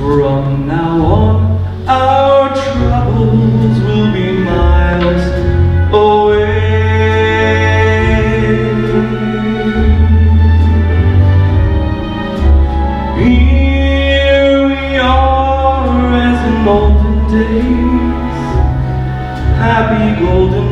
From now on, our troubles will be miles away. Here we are as in olden days, happy golden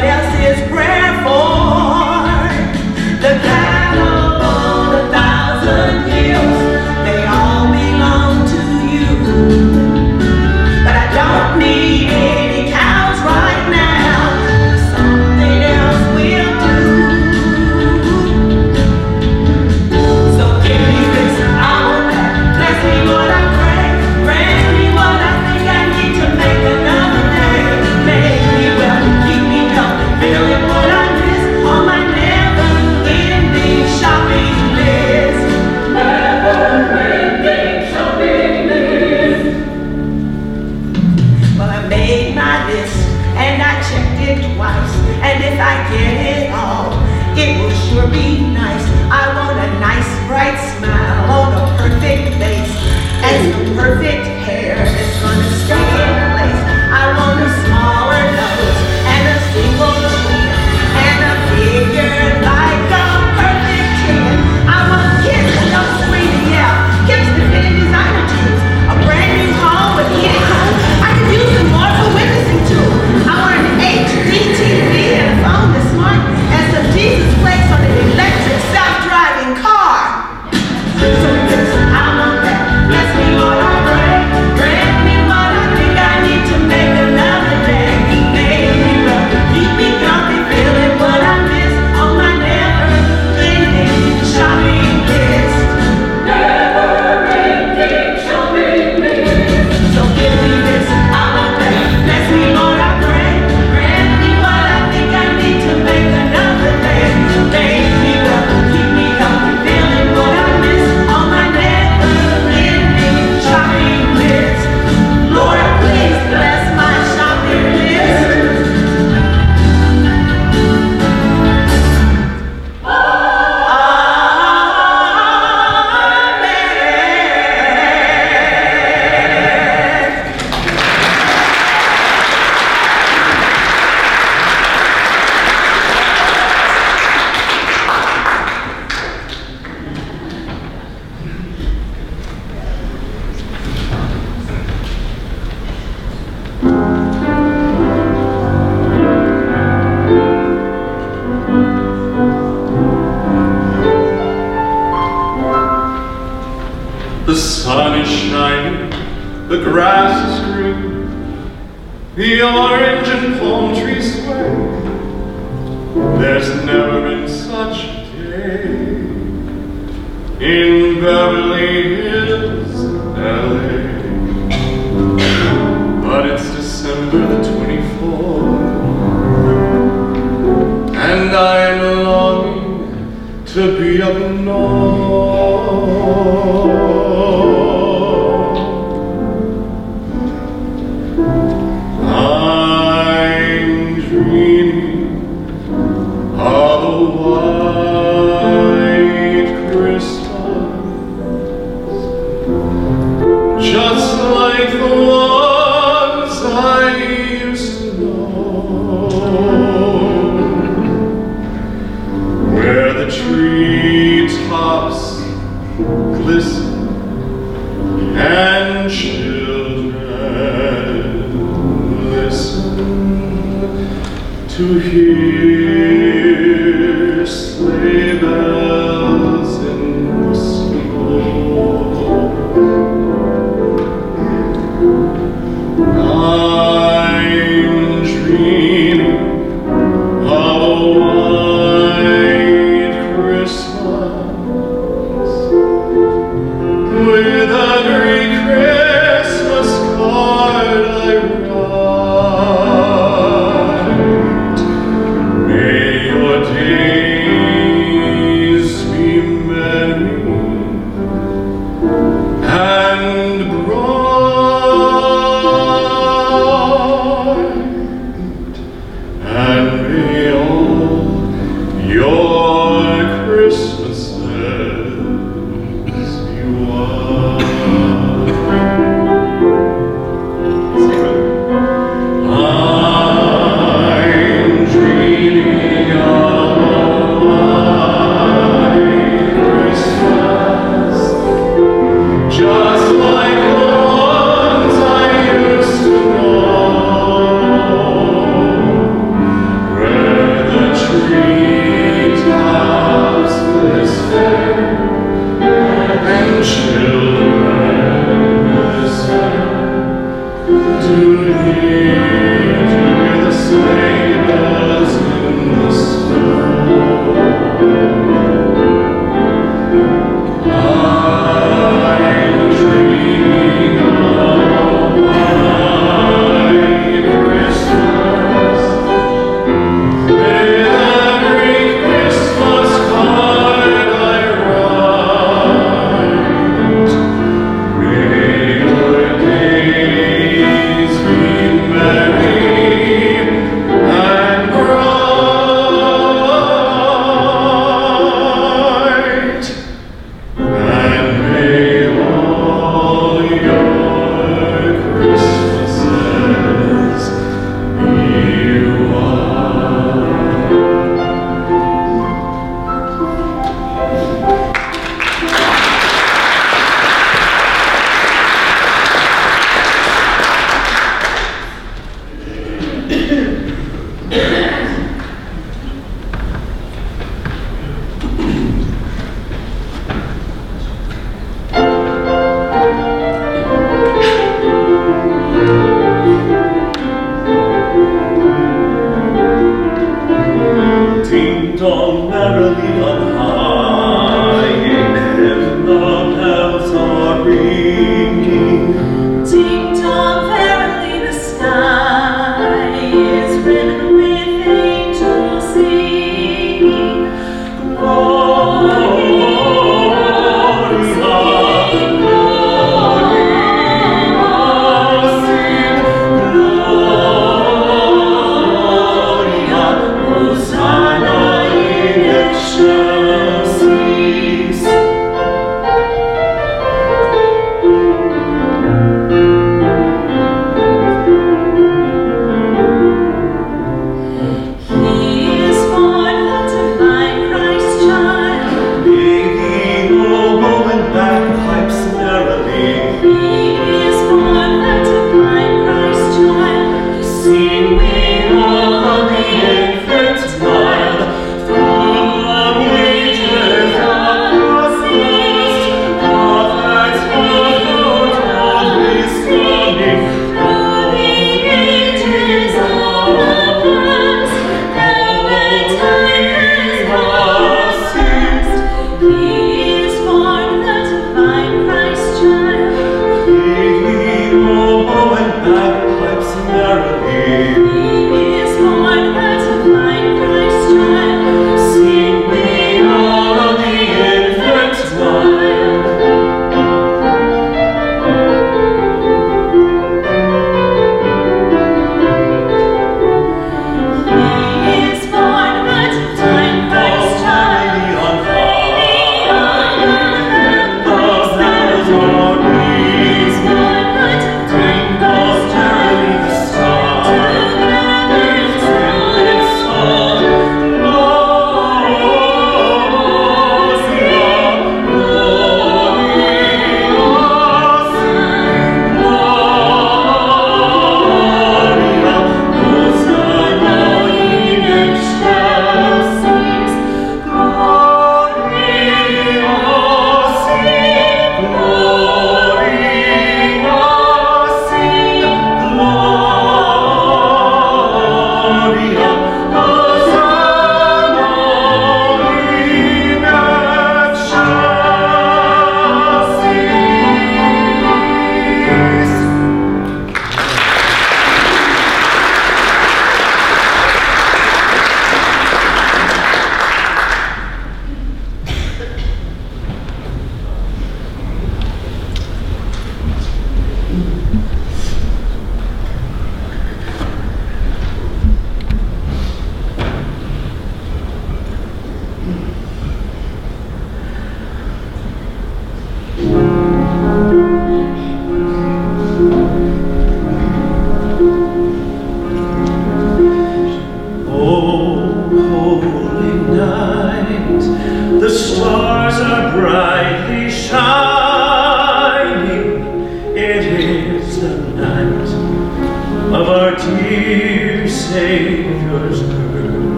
Cause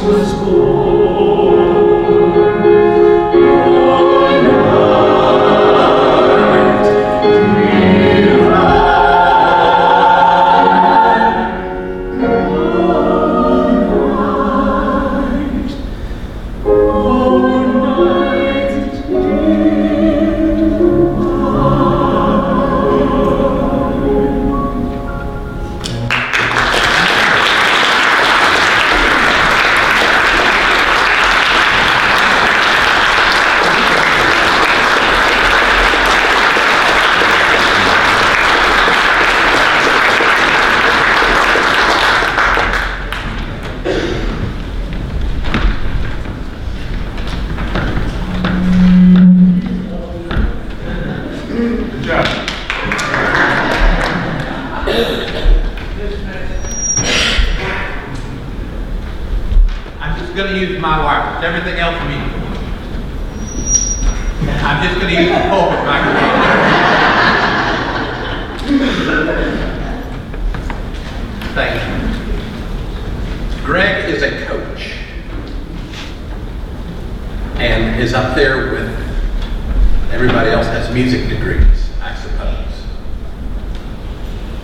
Christ was born. I'm just gonna use my wireless, everything else mute. I'm just gonna use the pulpit microphone. Thank you. Greg is a coach. And is up there with, everybody else has music degrees, I suppose.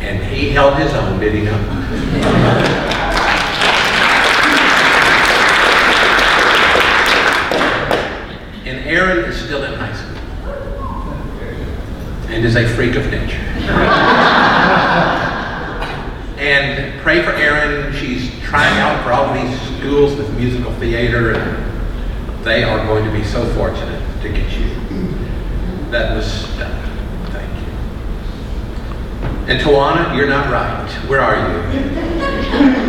And he held his own, did he? Erin is still in high school. And is a freak of nature. and pray for Erin. She's trying out for all these schools with musical theater, and they are going to be so fortunate to get you. That was stunning. Thank you. And Tawana, you're not right. Where are you?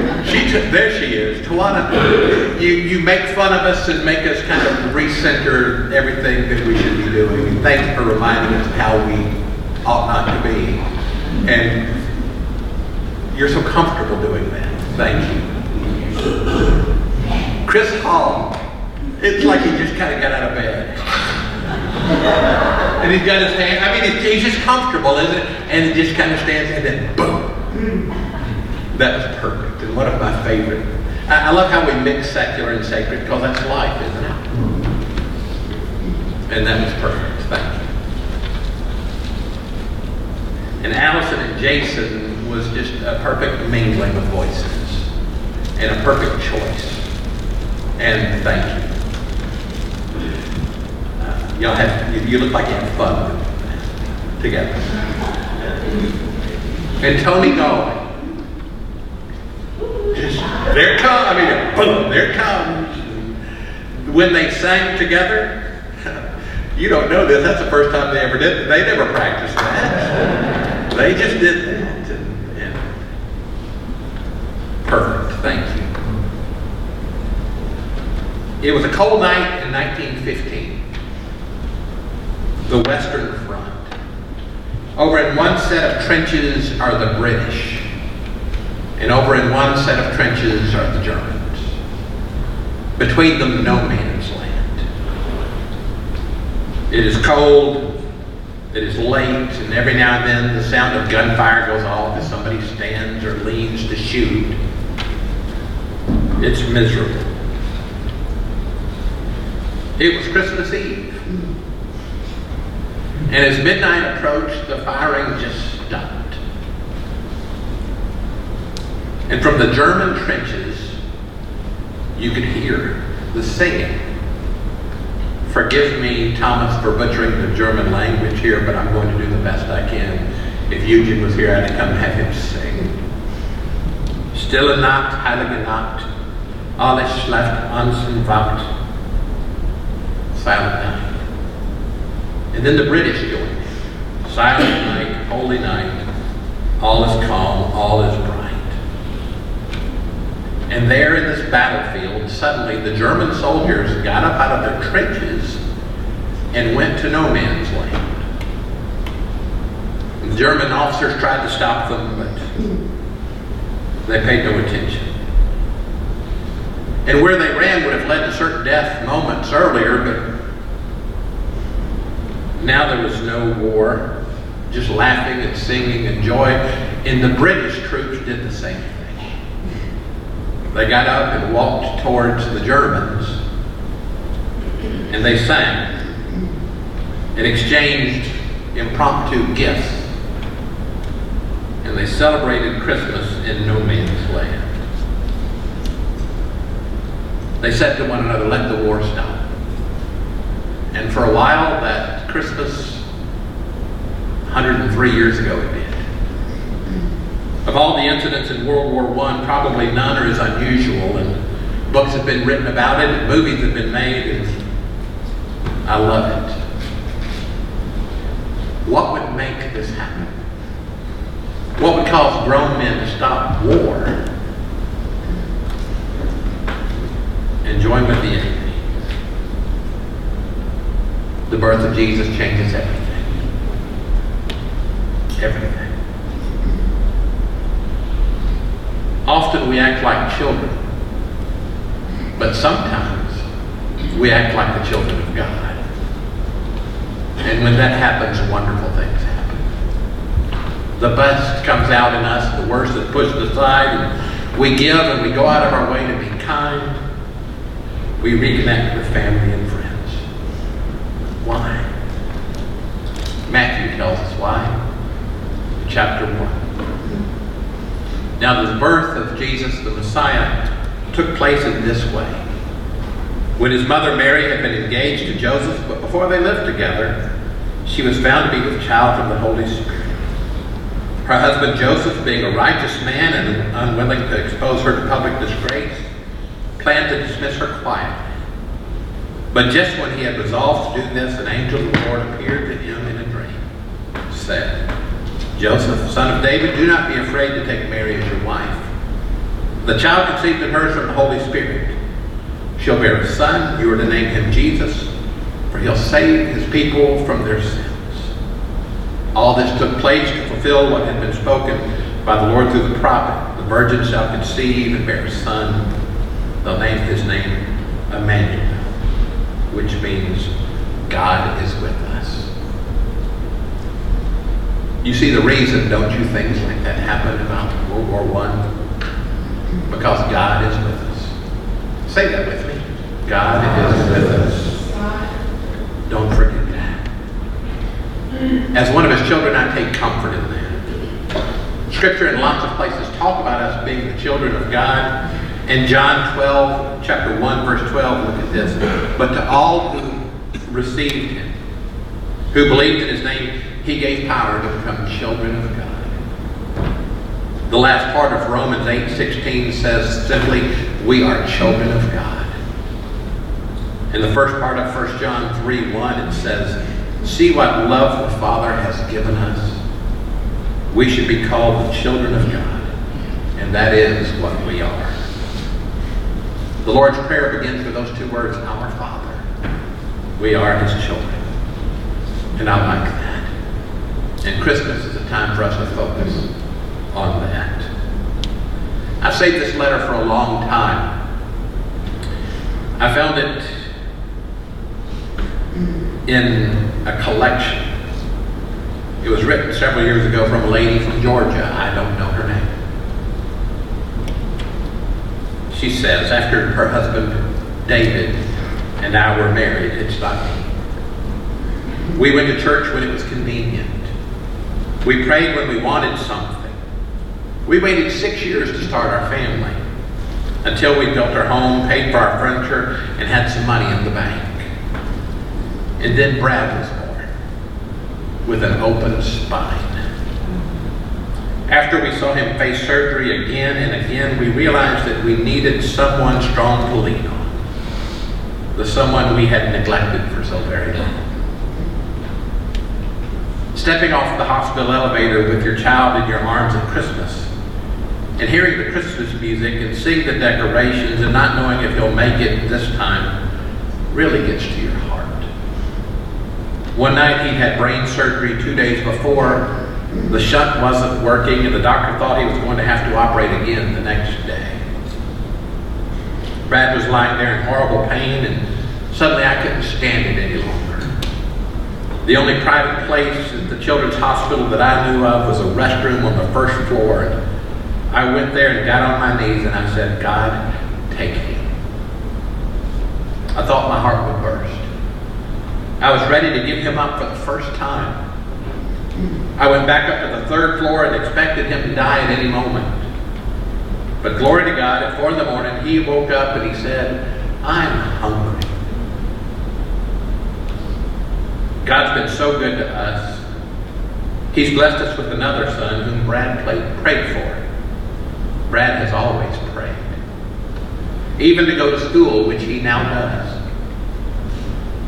There she is. Tawana, you, you make fun of us and make us kind of recenter everything that we should be doing. Thank you for reminding us how we ought not to be. And you're so comfortable doing that. Thank you. Chris Hall, it's like he just kind of got out of bed. And he's got his hand, I mean, he's just comfortable, isn't it? And he just kind of stands and then boom. That was perfect and one of my favorite. I, I love how we mix secular and sacred because that's life, isn't it? And that was perfect. Thank you. And Allison and Jason was just a perfect mingling of voices and a perfect choice. And thank you. Uh, y'all have, you, look like you have fun together. And Tony Galway just there comes, I mean, boom, there comes. When they sang together, you don't know this, that's the first time they ever did They never practiced that. they just did that. And, perfect, thank you. It was a cold night in 1915. The Western Front. Over in one set of trenches are the British and over in one set of trenches are the Germans. Between them, no man's land. It is cold, it is late, and every now and then the sound of gunfire goes off as somebody stands or leans to shoot. It's miserable. It was Christmas Eve. And as midnight approached, the firing just stopped. And from the German trenches, you could hear the singing. Forgive me, Thomas, for butchering the German language here, but I'm going to do the best I can. If Eugene was here, I'd come and have him sing. Stille Nacht, heilige Nacht, alles schläft uns in Wacht. Silent night. And then the British joined in. Silent night, holy night, all is calm, all is bright. And there in this battlefield, suddenly the German soldiers got up out of their trenches and went to no man's land. The German officers tried to stop them, but they paid no attention. And where they ran would have led to certain death moments earlier, but now there was no war, just laughing and singing and joy. And the British troops did the same. They got up and walked towards the Germans, and they sang and exchanged impromptu gifts. And they celebrated Christmas in no man's land. They said to one another, let the war stop. And for a while, that Christmas, 103 years ago. Of all the incidents in World War I, probably none are as unusual, and books have been written about it, and movies have been made, and I love it. What would make this happen? What would cause grown men to stop war and join with the enemy? The birth of Jesus changes everything. Everything. Often we act like children, but sometimes we act like the children of God. And when that happens, wonderful things happen. The best comes out in us, the worst is pushed aside, we give and we go out of our way to be kind. We reconnect with family and friends. Why? Matthew tells us why. Chapter 1. Now, the birth of Jesus the Messiah took place in this way. When his mother Mary had been engaged to Joseph, but before they lived together, she was found to be with child from the Holy Spirit. Her husband Joseph, being a righteous man and unwilling to expose her to public disgrace, planned to dismiss her quietly. But just when he had resolved to do this, an angel of the Lord appeared to him in a dream, said, Joseph, son of David, do not be afraid to take Mary as your wife. The child conceived in her is from the Holy Spirit. She'll bear a son. You are to name him Jesus, for he'll save his people from their sins. All this took place to fulfill what had been spoken by the Lord through the prophet. The virgin shall conceive and bear a son. They'll name his name Emmanuel, which means God is with us. You see the reason, don't you, things like that happen about World War One? Because God is with us. Say that with me. God is with us. Don't forget that. As one of his children, I take comfort in that. Scripture in lots of places talk about us being the children of God. In John 12, chapter 1, verse 12, look at this. But to all who received him, who believed in his name, he gave power to become children of God. The last part of Romans 8:16 says simply, we are children of God. In the first part of 1 John 3:1 it says, see what love the Father has given us. We should be called the children of God, and that is what we are. The Lord's Prayer begins with those two words, Our Father. We are His children. And I like. And Christmas is a time for us to focus on that. I've saved this letter for a long time. I found it in a collection. It was written several years ago from a lady from Georgia. I don't know her name. She says, after her husband David and I were married, it's not me. We went to church when it was convenient. We prayed when we wanted something. We waited six years to start our family until we built our home, paid for our furniture, and had some money in the bank. And then Brad was born with an open spine. After we saw him face surgery again and again, we realized that we needed someone strong to lean on. The someone we had neglected for so very long. Stepping off the hospital elevator with your child in your arms at Christmas and hearing the Christmas music and seeing the decorations and not knowing if he'll make it this time really gets to your heart. One night he had brain surgery two days before. The shunt wasn't working and the doctor thought he was going to have to operate again the next day. Brad was lying there in horrible pain and suddenly I couldn't stand it any longer. The only private place at the children's hospital that I knew of was a restroom on the first floor. And I went there and got on my knees and I said, God, take me. I thought my heart would burst. I was ready to give him up for the first time. I went back up to the third floor and expected him to die at any moment. But glory to God, at four in the morning, he woke up and he said, I'm hungry. God's been so good to us. He's blessed us with another son whom Brad played, prayed for. Brad has always prayed. Even to go to school, which he now does.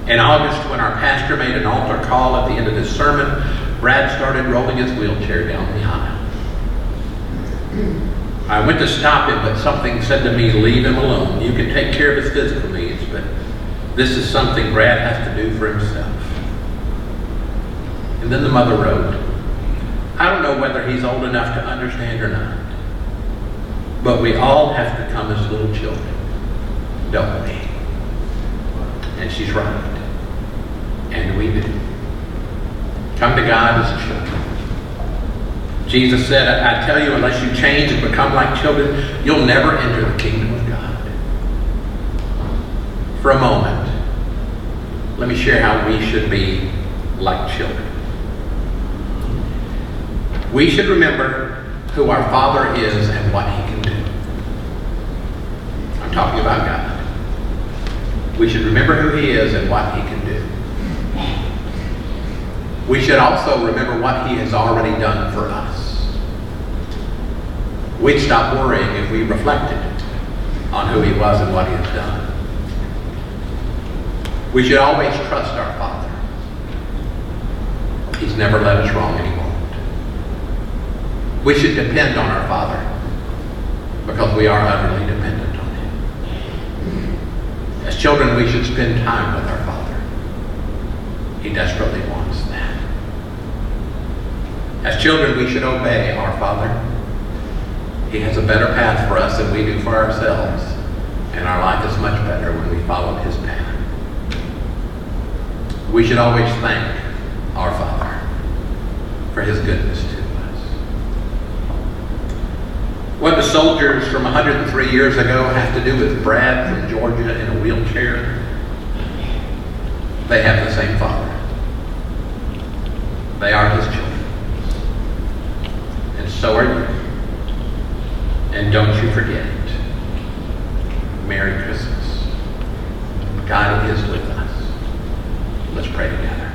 In August, when our pastor made an altar call at the end of his sermon, Brad started rolling his wheelchair down the aisle. I went to stop him, but something said to me, leave him alone. You can take care of his physical needs, but this is something Brad has to do for himself. And then the mother wrote, I don't know whether he's old enough to understand or not, but we all have to come as little children, don't we? And she's right. And we do. Come to God as children. Jesus said, I, I tell you, unless you change and become like children, you'll never enter the kingdom of God. For a moment, let me share how we should be like children. We should remember who our Father is and what He can do. I'm talking about God. We should remember who He is and what He can do. We should also remember what He has already done for us. We'd stop worrying if we reflected on who He was and what He has done. We should always trust our Father. He's never led us wrong. We should depend on our Father because we are utterly dependent on Him. As children, we should spend time with our Father. He desperately wants that. As children, we should obey our Father. He has a better path for us than we do for ourselves, and our life is much better when we follow His path. We should always thank our Father for His goodness what do soldiers from 103 years ago have to do with Brad from Georgia in a wheelchair? They have the same father. They are his children. And so are you. And don't you forget it. Merry Christmas. God is with us. Let's pray together.